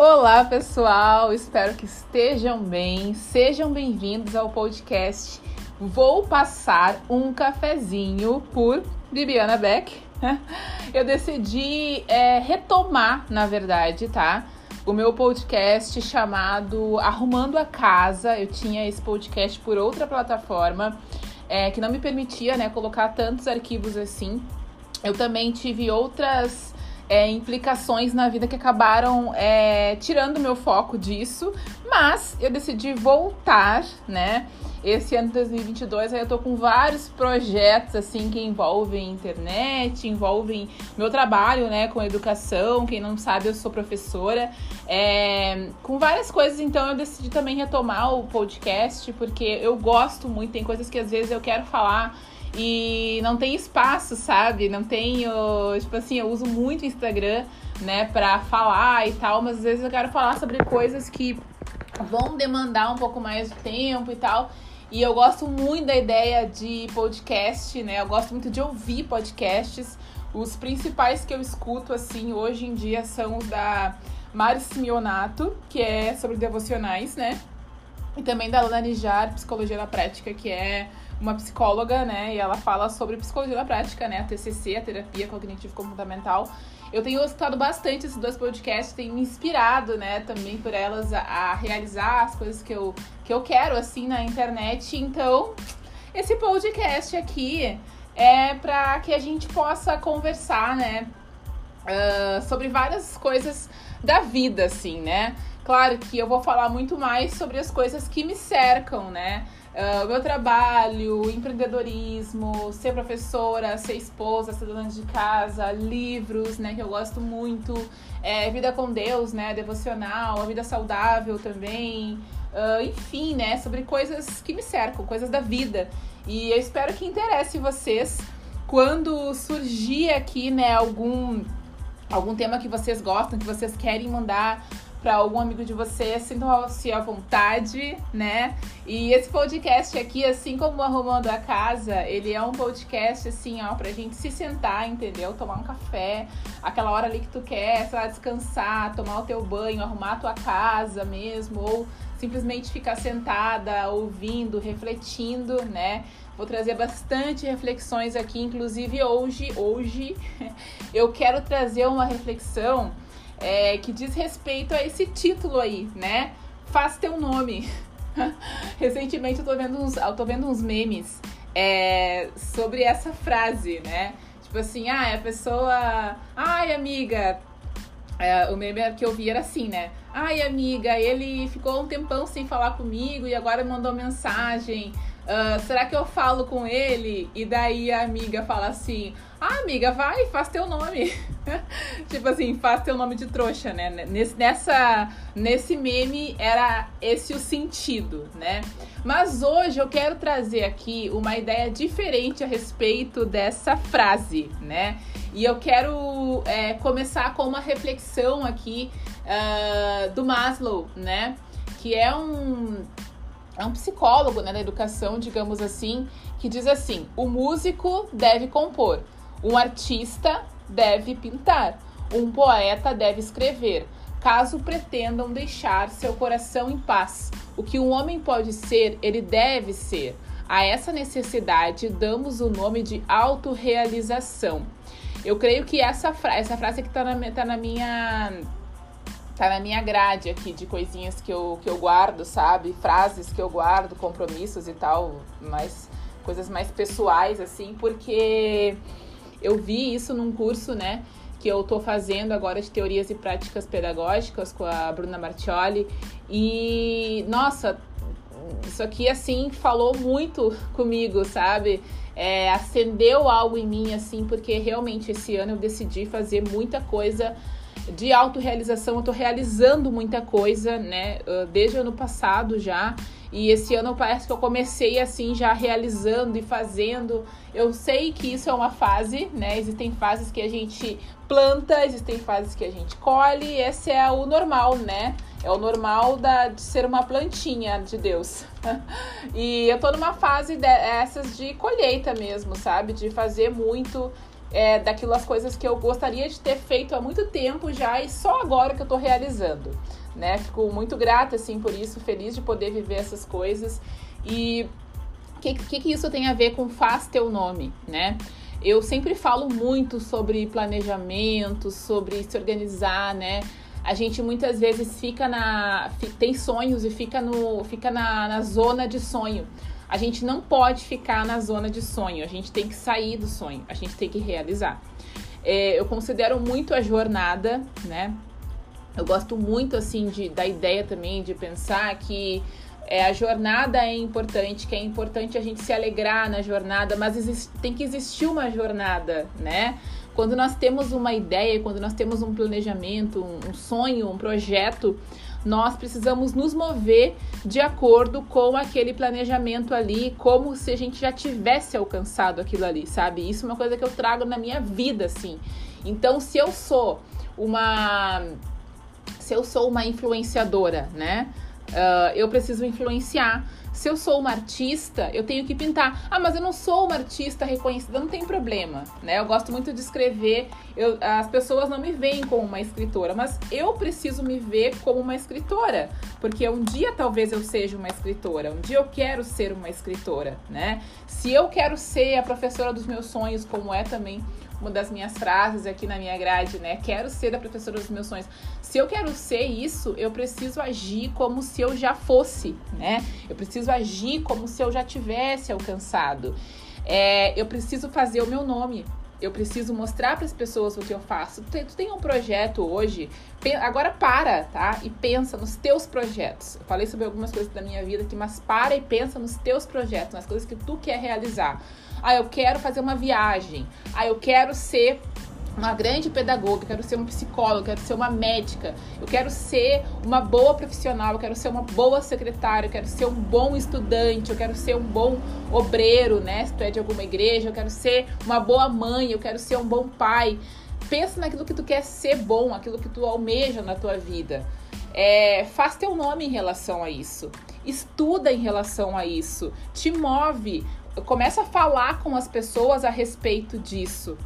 Olá, pessoal! Espero que estejam bem. Sejam bem-vindos ao podcast Vou Passar um Cafezinho por Bibiana Beck. Eu decidi é, retomar, na verdade, tá? O meu podcast chamado Arrumando a Casa. Eu tinha esse podcast por outra plataforma é, que não me permitia né, colocar tantos arquivos assim. Eu também tive outras é, implicações na vida que acabaram é, tirando meu foco disso, mas eu decidi voltar, né? Esse ano de 2022 aí eu tô com vários projetos assim que envolvem internet, envolvem meu trabalho, né, com educação. Quem não sabe, eu sou professora. É, com várias coisas, então eu decidi também retomar o podcast porque eu gosto muito. Tem coisas que às vezes eu quero falar e não tem espaço, sabe? Não tenho. Tipo assim, eu uso muito o Instagram, né, pra falar e tal, mas às vezes eu quero falar sobre coisas que vão demandar um pouco mais de tempo e tal. E eu gosto muito da ideia de podcast, né? Eu gosto muito de ouvir podcasts. Os principais que eu escuto, assim, hoje em dia são os da Mari Simeonato, que é sobre devocionais, né? E também da Lana Nijar, Psicologia na Prática, que é uma psicóloga, né? E ela fala sobre psicologia na prática, né? A TCC, a terapia cognitivo comportamental. Eu tenho escutado bastante esses dois podcasts, tem me inspirado, né, também por elas a, a, realizar as coisas que eu, que eu quero, assim, na internet. Então, esse podcast aqui é para que a gente possa conversar, né, uh, sobre várias coisas da vida, assim, né? Claro que eu vou falar muito mais sobre as coisas que me cercam, né? Uh, meu trabalho, empreendedorismo, ser professora, ser esposa, ser dona de casa, livros, né, que eu gosto muito, é, vida com Deus, né, devocional, a vida saudável também, uh, enfim, né, sobre coisas que me cercam, coisas da vida. E eu espero que interesse vocês quando surgir aqui, né, algum algum tema que vocês gostam, que vocês querem mandar para algum amigo de vocês, sintam-se à vontade, né? E esse podcast aqui, assim como Arrumando a Casa, ele é um podcast, assim, ó, pra gente se sentar, entendeu? Tomar um café, aquela hora ali que tu quer, sei lá, descansar, tomar o teu banho, arrumar a tua casa mesmo, ou simplesmente ficar sentada, ouvindo, refletindo, né? Vou trazer bastante reflexões aqui, inclusive hoje, hoje eu quero trazer uma reflexão é, que diz respeito a esse título aí, né? Faz teu nome. Recentemente eu tô vendo uns, eu tô vendo uns memes é, sobre essa frase, né? Tipo assim, ah, a pessoa. Ai, amiga. É, o meme que eu vi era assim, né? Ai, amiga, ele ficou um tempão sem falar comigo e agora mandou mensagem. Uh, será que eu falo com ele? E daí a amiga fala assim: Ah, amiga, vai, faz teu nome. tipo assim, faz teu nome de trouxa, né? Nesse, nessa, nesse meme era esse o sentido, né? Mas hoje eu quero trazer aqui uma ideia diferente a respeito dessa frase, né? E eu quero é, começar com uma reflexão aqui uh, do Maslow, né? Que é um é um psicólogo né, da educação, digamos assim, que diz assim: o músico deve compor, um artista deve pintar, um poeta deve escrever, caso pretendam deixar seu coração em paz. O que um homem pode ser, ele deve ser. A essa necessidade damos o nome de autorrealização. Eu creio que essa, fra essa frase que está na, tá na minha tá na minha grade aqui de coisinhas que eu, que eu guardo, sabe? Frases que eu guardo, compromissos e tal, mais coisas mais pessoais, assim, porque eu vi isso num curso, né? Que eu tô fazendo agora de teorias e práticas pedagógicas com a Bruna Martioli. E, nossa, isso aqui, assim, falou muito comigo, sabe? É, acendeu algo em mim, assim, porque realmente esse ano eu decidi fazer muita coisa de autorrealização, eu tô realizando muita coisa, né? Desde o ano passado já. E esse ano parece que eu comecei assim, já realizando e fazendo. Eu sei que isso é uma fase, né? Existem fases que a gente planta, existem fases que a gente colhe. Esse é o normal, né? É o normal da, de ser uma plantinha de Deus. e eu tô numa fase dessas de colheita mesmo, sabe? De fazer muito é, daquilo as coisas que eu gostaria de ter feito há muito tempo já e só agora que eu tô realizando, né? Fico muito grata, assim, por isso, feliz de poder viver essas coisas. E o que, que, que isso tem a ver com faz teu nome, né? Eu sempre falo muito sobre planejamento, sobre se organizar, né? A gente muitas vezes fica na. tem sonhos e fica, no, fica na, na zona de sonho. A gente não pode ficar na zona de sonho, a gente tem que sair do sonho, a gente tem que realizar. É, eu considero muito a jornada, né? Eu gosto muito assim de, da ideia também de pensar que é, a jornada é importante, que é importante a gente se alegrar na jornada, mas existe, tem que existir uma jornada, né? Quando nós temos uma ideia, quando nós temos um planejamento, um, um sonho, um projeto, nós precisamos nos mover de acordo com aquele planejamento ali, como se a gente já tivesse alcançado aquilo ali, sabe? Isso é uma coisa que eu trago na minha vida, assim. Então, se eu sou uma. Se eu sou uma influenciadora, né? Uh, eu preciso influenciar. Se eu sou uma artista, eu tenho que pintar. Ah, mas eu não sou uma artista reconhecida, não tem problema, né? Eu gosto muito de escrever. Eu, as pessoas não me veem como uma escritora, mas eu preciso me ver como uma escritora, porque um dia talvez eu seja uma escritora, um dia eu quero ser uma escritora, né? Se eu quero ser a professora dos meus sonhos, como é também uma das minhas frases aqui na minha grade, né? Quero ser a professora dos meus sonhos. Se eu quero ser isso, eu preciso agir como se eu já fosse, né? Eu preciso agir como se eu já tivesse alcançado. É, eu preciso fazer o meu nome. Eu preciso mostrar para as pessoas o que eu faço. Tu tem, tu tem um projeto hoje, agora para, tá? E pensa nos teus projetos. Eu falei sobre algumas coisas da minha vida aqui, mas para e pensa nos teus projetos, nas coisas que tu quer realizar. Ah, eu quero fazer uma viagem. Ah, eu quero ser uma grande pedagoga, quero ser uma psicóloga, quero ser uma médica, eu quero ser uma boa profissional, eu quero ser uma boa secretária, eu quero ser um bom estudante, eu quero ser um bom obreiro, né? Se tu é de alguma igreja, eu quero ser uma boa mãe, eu quero ser um bom pai. Pensa naquilo que tu quer ser bom, aquilo que tu almeja na tua vida. É, faz teu nome em relação a isso. Estuda em relação a isso. Te move começa a falar com as pessoas a respeito disso.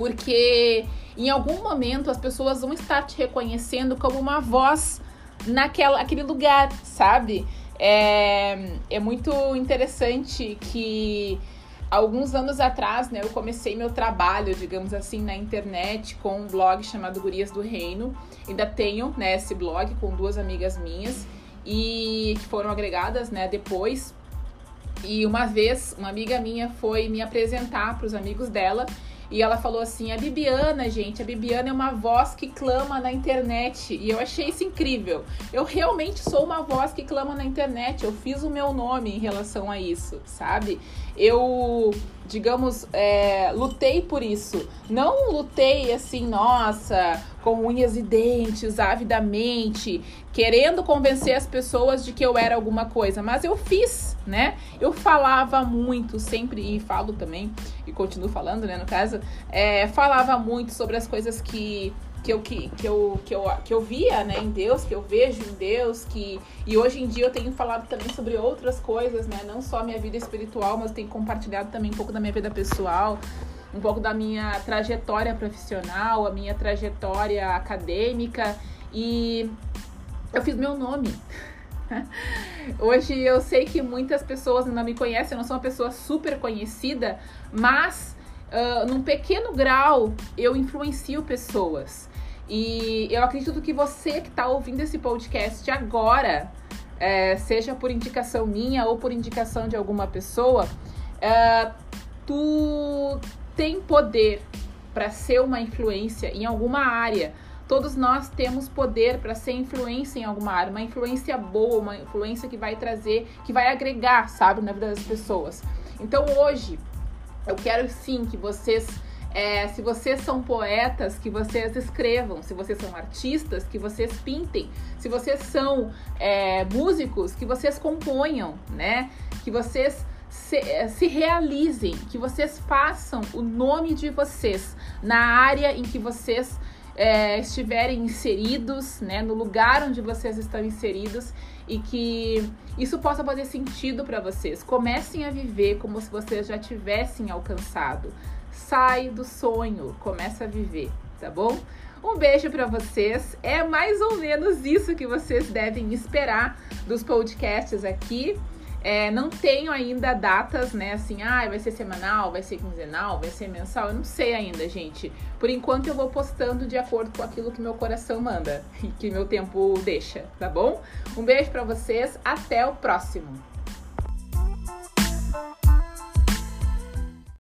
Porque em algum momento as pessoas vão estar te reconhecendo como uma voz naquela aquele lugar, sabe? É, é muito interessante que alguns anos atrás, né, eu comecei meu trabalho, digamos assim, na internet com um blog chamado Gurias do Reino. Ainda tenho, né, esse blog com duas amigas minhas e que foram agregadas, né, depois e uma vez, uma amiga minha foi me apresentar para os amigos dela e ela falou assim: a Bibiana, gente, a Bibiana é uma voz que clama na internet. E eu achei isso incrível. Eu realmente sou uma voz que clama na internet. Eu fiz o meu nome em relação a isso, sabe? Eu, digamos, é, lutei por isso. Não lutei assim, nossa, com unhas e dentes, avidamente, querendo convencer as pessoas de que eu era alguma coisa, mas eu fiz, né? Eu falava muito, sempre, e falo também, e continuo falando, né, no caso, é, falava muito sobre as coisas que que eu, que, que, eu, que, eu, que eu via né, em Deus, que eu vejo em Deus, que e hoje em dia eu tenho falado também sobre outras coisas, né? Não só minha vida espiritual, mas tenho compartilhado também um pouco da minha vida pessoal um pouco da minha trajetória profissional, a minha trajetória acadêmica e eu fiz meu nome. Hoje eu sei que muitas pessoas não me conhecem, eu não sou uma pessoa super conhecida, mas uh, num pequeno grau eu influencio pessoas. E eu acredito que você que está ouvindo esse podcast agora, é, seja por indicação minha ou por indicação de alguma pessoa, uh, tu tem poder para ser uma influência em alguma área. Todos nós temos poder para ser influência em alguma área, uma influência boa, uma influência que vai trazer, que vai agregar, sabe, na vida das pessoas. Então hoje eu quero sim que vocês é, se vocês são poetas, que vocês escrevam. Se vocês são artistas, que vocês pintem. Se vocês são é, músicos, que vocês componham, né? Que vocês se, se realizem, que vocês façam o nome de vocês na área em que vocês é, estiverem inseridos, né, no lugar onde vocês estão inseridos e que isso possa fazer sentido para vocês. Comecem a viver como se vocês já tivessem alcançado. Sai do sonho, começa a viver, tá bom? Um beijo para vocês. É mais ou menos isso que vocês devem esperar dos podcasts aqui. É, não tenho ainda datas, né? Assim, ah, vai ser semanal, vai ser quinzenal, vai ser mensal. Eu não sei ainda, gente. Por enquanto eu vou postando de acordo com aquilo que meu coração manda e que meu tempo deixa, tá bom? Um beijo para vocês. Até o próximo.